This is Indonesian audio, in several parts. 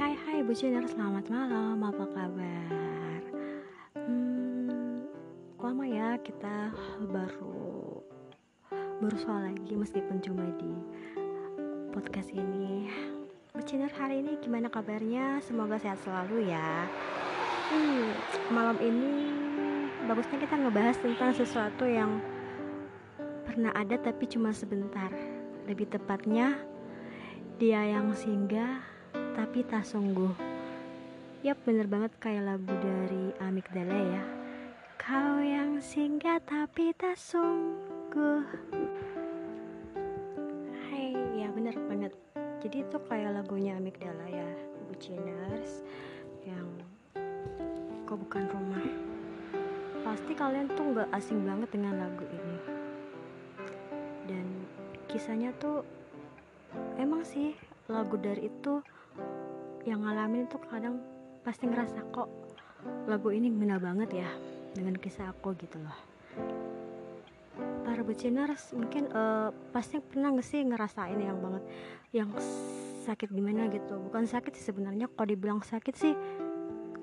hai hai buciner selamat malam. Apa kabar? Hmm, lama ya kita baru berusaha lagi meskipun cuma di podcast ini. Buciner hari ini gimana kabarnya? Semoga sehat selalu ya. Hmm, malam ini bagusnya kita ngebahas tentang sesuatu yang pernah ada tapi cuma sebentar. Lebih tepatnya dia yang singgah tapi tak sungguh. Yap bener banget kayak lagu dari Amigdala ya. Kau yang singgah tapi tak sungguh. Hai ya bener banget. Jadi itu kayak lagunya Amigdala ya Buciners Yang Kau bukan rumah. Pasti kalian tuh gak asing banget dengan lagu ini. Dan kisahnya tuh emang sih lagu dari itu yang ngalamin itu kadang pasti ngerasa kok lagu ini ngena banget ya dengan kisah aku gitu loh. Para buciners mungkin uh, pasti pernah gak sih ngerasain yang banget yang sakit gimana gitu? Bukan sakit sih sebenarnya kalau dibilang sakit sih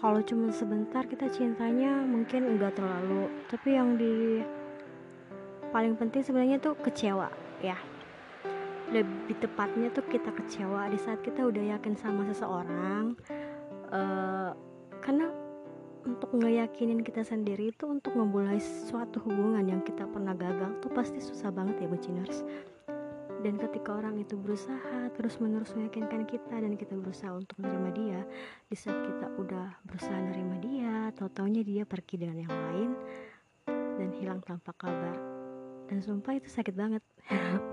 kalau cuma sebentar kita cintanya mungkin enggak terlalu. Tapi yang di paling penting sebenarnya tuh kecewa ya lebih tepatnya tuh kita kecewa di saat kita udah yakin sama seseorang uh, karena untuk ngeyakinin kita sendiri itu untuk memulai suatu hubungan yang kita pernah gagal tuh pasti susah banget ya buciners dan ketika orang itu berusaha terus menerus meyakinkan kita dan kita berusaha untuk menerima dia di saat kita udah berusaha menerima dia tau taunya dia pergi dengan yang lain dan hilang tanpa kabar. Dan sumpah itu sakit banget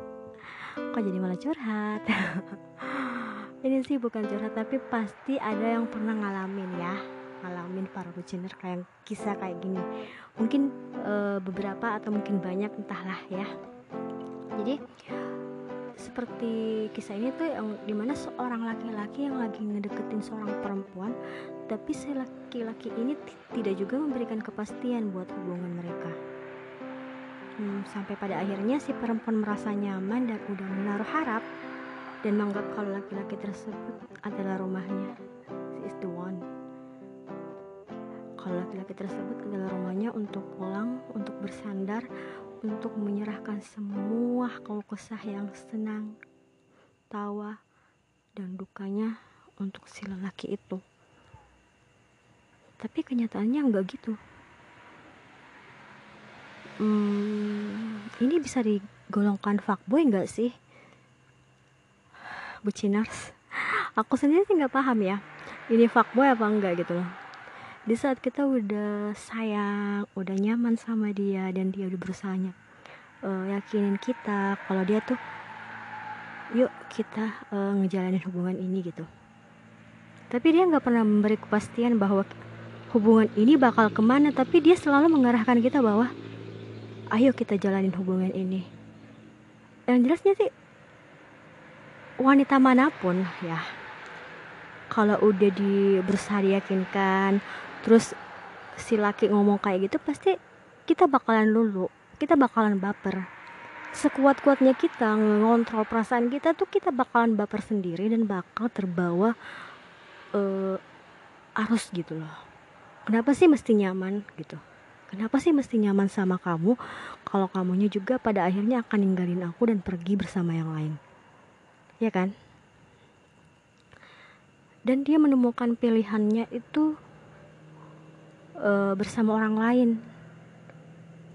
kok jadi malah curhat? Ini sih bukan curhat tapi pasti ada yang pernah ngalamin ya. Ngalamin para buciner kayak kisah kayak gini. Mungkin e, beberapa atau mungkin banyak entahlah ya. Jadi seperti kisah ini tuh yang di mana seorang laki-laki yang lagi ngedeketin seorang perempuan tapi si laki-laki ini tidak juga memberikan kepastian buat hubungan mereka hmm, sampai pada akhirnya si perempuan merasa nyaman dan udah menaruh harap dan menganggap kalau laki-laki tersebut adalah rumahnya. Si is the one. Kalau laki-laki tersebut adalah rumahnya untuk pulang untuk bersandar untuk menyerahkan semua keluh kesah yang senang tawa dan dukanya untuk si lelaki itu. Tapi kenyataannya enggak gitu hmm, ini bisa digolongkan fuckboy nggak sih? Buciners. Aku sendiri sih nggak paham ya ini fuckboy apa enggak gitu loh. Di saat kita udah sayang udah nyaman sama dia dan dia udah berusaha uh, yakinin kita kalau dia tuh yuk kita uh, ngejalanin hubungan ini gitu. Tapi dia nggak pernah memberi kepastian bahwa hubungan ini bakal ke mana tapi dia selalu mengarahkan kita bahwa ayo kita jalanin hubungan ini. Yang jelasnya sih wanita mana pun ya. Kalau udah di berusaha diyakinkan terus si laki ngomong kayak gitu pasti kita bakalan lulu kita bakalan baper. Sekuat-kuatnya kita ngontrol perasaan kita tuh kita bakalan baper sendiri dan bakal terbawa uh, arus gitu loh. Kenapa sih mesti nyaman gitu Kenapa sih mesti nyaman sama kamu kalau kamunya juga pada akhirnya akan ninggalin aku dan pergi bersama yang lain? Ya kan? Dan dia menemukan pilihannya itu uh, bersama orang lain.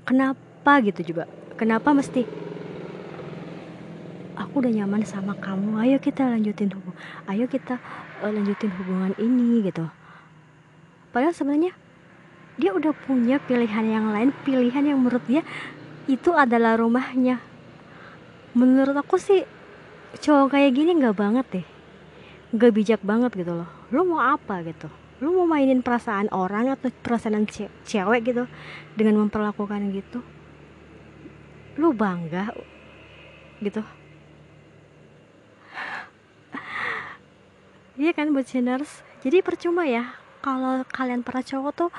Kenapa gitu juga? Kenapa mesti aku udah nyaman sama kamu? Ayo kita lanjutin hubungan. Ayo kita uh, lanjutin hubungan ini gitu. Padahal sebenarnya dia udah punya pilihan yang lain pilihan yang menurut dia itu adalah rumahnya. Menurut aku sih cowok kayak gini nggak banget deh. Nggak bijak banget gitu loh. Lu mau apa gitu? Lu mau mainin perasaan orang atau perasaan ce cewek gitu dengan memperlakukan gitu? Lu bangga gitu. Iya kan buat jadi percuma ya kalau kalian para cowok tuh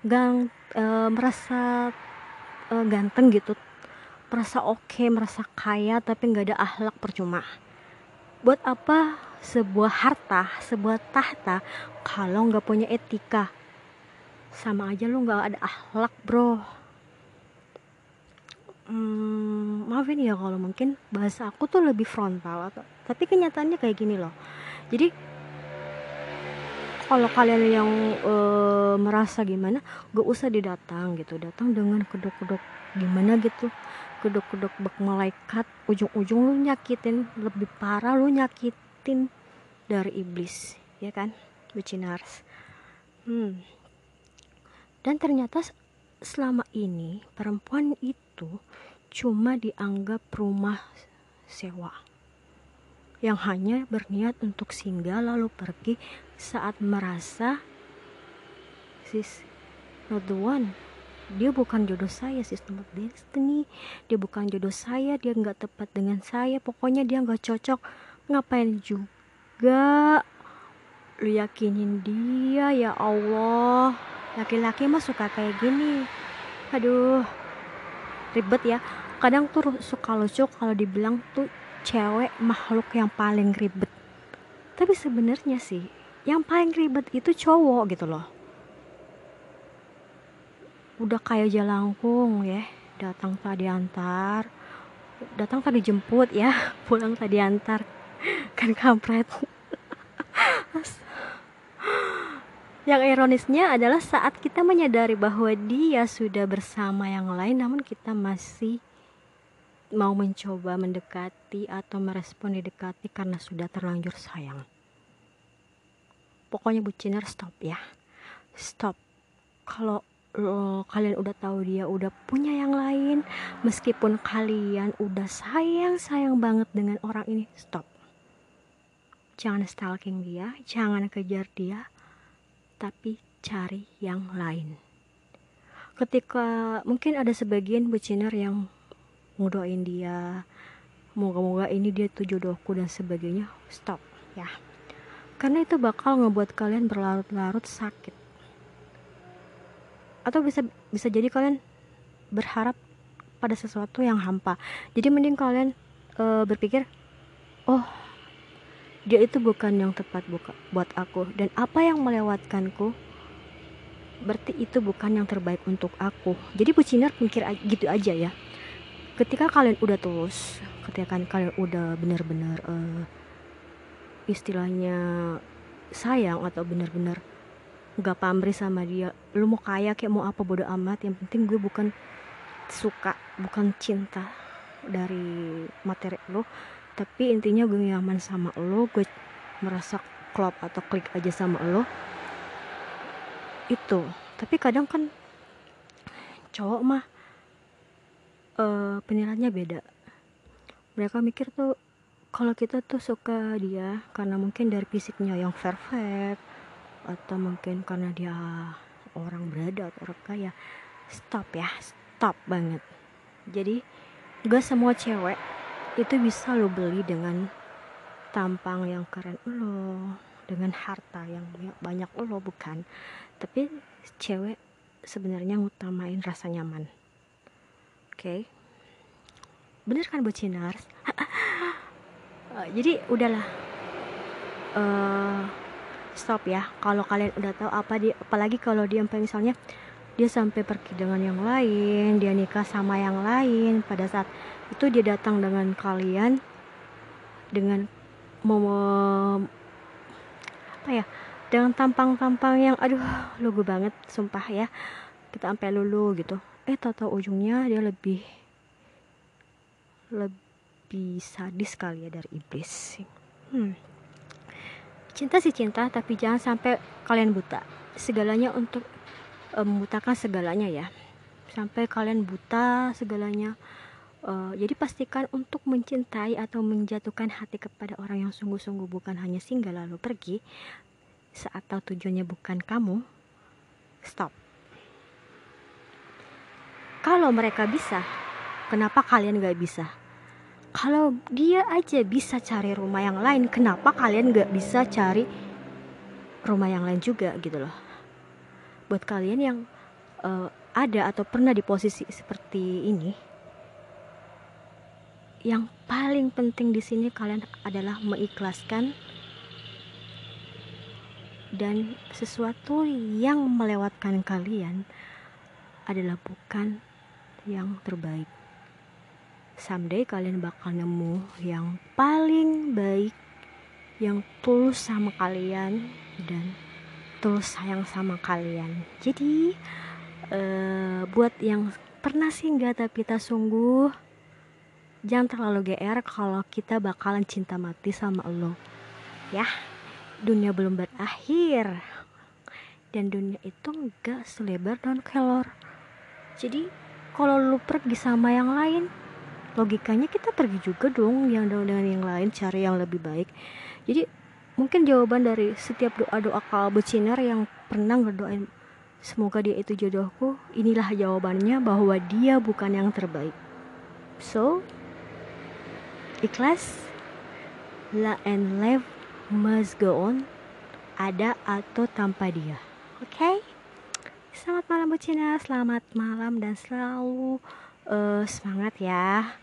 gang e, merasa e, ganteng gitu. Merasa oke okay, merasa kaya tapi nggak ada akhlak percuma. Buat apa sebuah harta sebuah tahta kalau nggak punya etika? Sama aja lu nggak ada akhlak bro. Hmm, maafin ya kalau mungkin bahasa aku tuh lebih frontal atau tapi kenyataannya kayak gini loh. Jadi kalau kalian yang uh, merasa gimana gak usah didatang gitu. Datang dengan kedok-kedok gimana gitu. Kedok-kedok bak malaikat ujung-ujung lu nyakitin lebih parah lu nyakitin dari iblis ya kan? Bucinars hmm. dan ternyata selama ini perempuan itu cuma dianggap rumah sewa yang hanya berniat untuk singgah lalu pergi saat merasa sis not the one. Dia bukan jodoh saya sistem of destiny. Dia bukan jodoh saya dia nggak tepat dengan saya. Pokoknya dia nggak cocok. Ngapain juga lu yakinin dia? Ya Allah laki-laki mah suka kayak gini. Aduh ribet ya. Kadang tuh suka lucu kalau dibilang tuh cewek makhluk yang paling ribet. Tapi sebenarnya sih yang paling ribet itu cowok gitu loh. Udah kayak jalangkung ya datang tadi antar. Datang tadi jemput ya pulang tadi antar. Kan kampret. Yang ironisnya adalah saat kita menyadari bahwa dia sudah bersama yang lain namun kita masih mau mencoba mendekati atau merespon didekati karena sudah terlanjur sayang. Pokoknya buciner stop ya. Stop. Kalau lo, kalian udah tahu dia udah punya yang lain, meskipun kalian udah sayang-sayang banget dengan orang ini, stop. Jangan stalking dia, jangan kejar dia, tapi cari yang lain. Ketika mungkin ada sebagian buciner yang ngedoain dia. Moga-moga ini dia tuh jodohku dan sebagainya. Stop. Ya. Karena itu bakal ngebuat kalian berlarut-larut sakit. Atau bisa bisa jadi kalian berharap pada sesuatu yang hampa. Jadi mending kalian e, berpikir oh dia itu bukan yang tepat buka, buat aku. Dan apa yang melewatkanku berarti itu bukan yang terbaik untuk aku. Jadi bucinar mikir gitu aja ya ketika kalian udah tulus ketika kalian udah benar-benar uh, istilahnya sayang atau benar-benar gak pamrih sama dia lu mau kaya kayak mau apa bodo amat. Yang penting gue bukan suka bukan cinta dari materi lo tapi intinya gue nyaman sama lo gue merasa klop atau klik aja sama lo itu. Tapi kadang kan cowok mah uh, penilaiannya beda. Mereka mikir tuh kalau kita tuh suka dia karena mungkin dari fisiknya yang perfect atau mungkin karena dia orang berada atau orang kaya stop ya stop banget. Jadi gak semua cewek itu bisa lo beli dengan tampang yang keren lo dengan harta yang banyak lo bukan. Tapi cewek sebenarnya ngutamain rasa nyaman okay. bener kan buat uh, jadi udahlah. Uh, stop ya. Kalau kalian udah tahu apa dia apalagi kalau dia misalnya dia sampai pergi dengan yang lain dia nikah sama yang lain pada saat itu dia datang dengan kalian dengan mau apa ya? Dengan tampang-tampang yang aduh lugu banget sumpah ya. Kita sampai lulu gitu eh tato ujungnya dia lebih lebih sadis kali ya dari iblis. Hmm. cinta sih cinta tapi jangan sampai kalian buta. Segalanya untuk um, membutakan segalanya ya. Sampai kalian buta segalanya uh, jadi pastikan untuk mencintai atau menjatuhkan hati kepada orang yang sungguh-sungguh bukan hanya singgah lalu pergi saat tahu tujuannya bukan kamu stop kalau mereka bisa, kenapa kalian gak bisa? Kalau dia aja bisa cari rumah yang lain, kenapa kalian gak bisa cari rumah yang lain juga gitu loh? Buat kalian yang uh, ada atau pernah di posisi seperti ini, yang paling penting di sini kalian adalah mengikhlaskan dan sesuatu yang melewatkan kalian adalah bukan yang terbaik. Someday kalian bakal nemu yang paling baik, yang tulus sama kalian dan tulus sayang sama kalian. Jadi uh, buat yang pernah singgah tapi tak sungguh, jangan terlalu GR kalau kita bakalan cinta mati sama Allah. Ya, dunia belum berakhir dan dunia itu enggak selebar daun kelor jadi kalau lu pergi sama yang lain logikanya kita pergi juga dong yang dengan yang lain cari yang lebih baik. Jadi mungkin jawaban dari setiap doa-doa kalbu cinar yang pernah ngedoain semoga dia itu jodohku inilah jawabannya bahwa dia bukan yang terbaik. So ikhlas la and life must go on ada atau tanpa dia. Oke okay? Selamat malam Bu Cina, selamat malam dan selalu uh, semangat ya.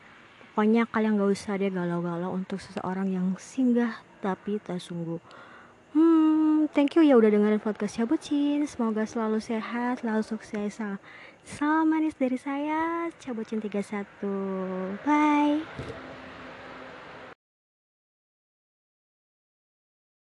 Pokoknya kalian gak usah deh galau-galau untuk seseorang yang singgah tapi tak sungguh. Hmm, thank you ya udah dengerin podcast ya Bucin. Semoga selalu sehat, selalu sukses. Salam manis dari saya, Cabucin 31. Bye.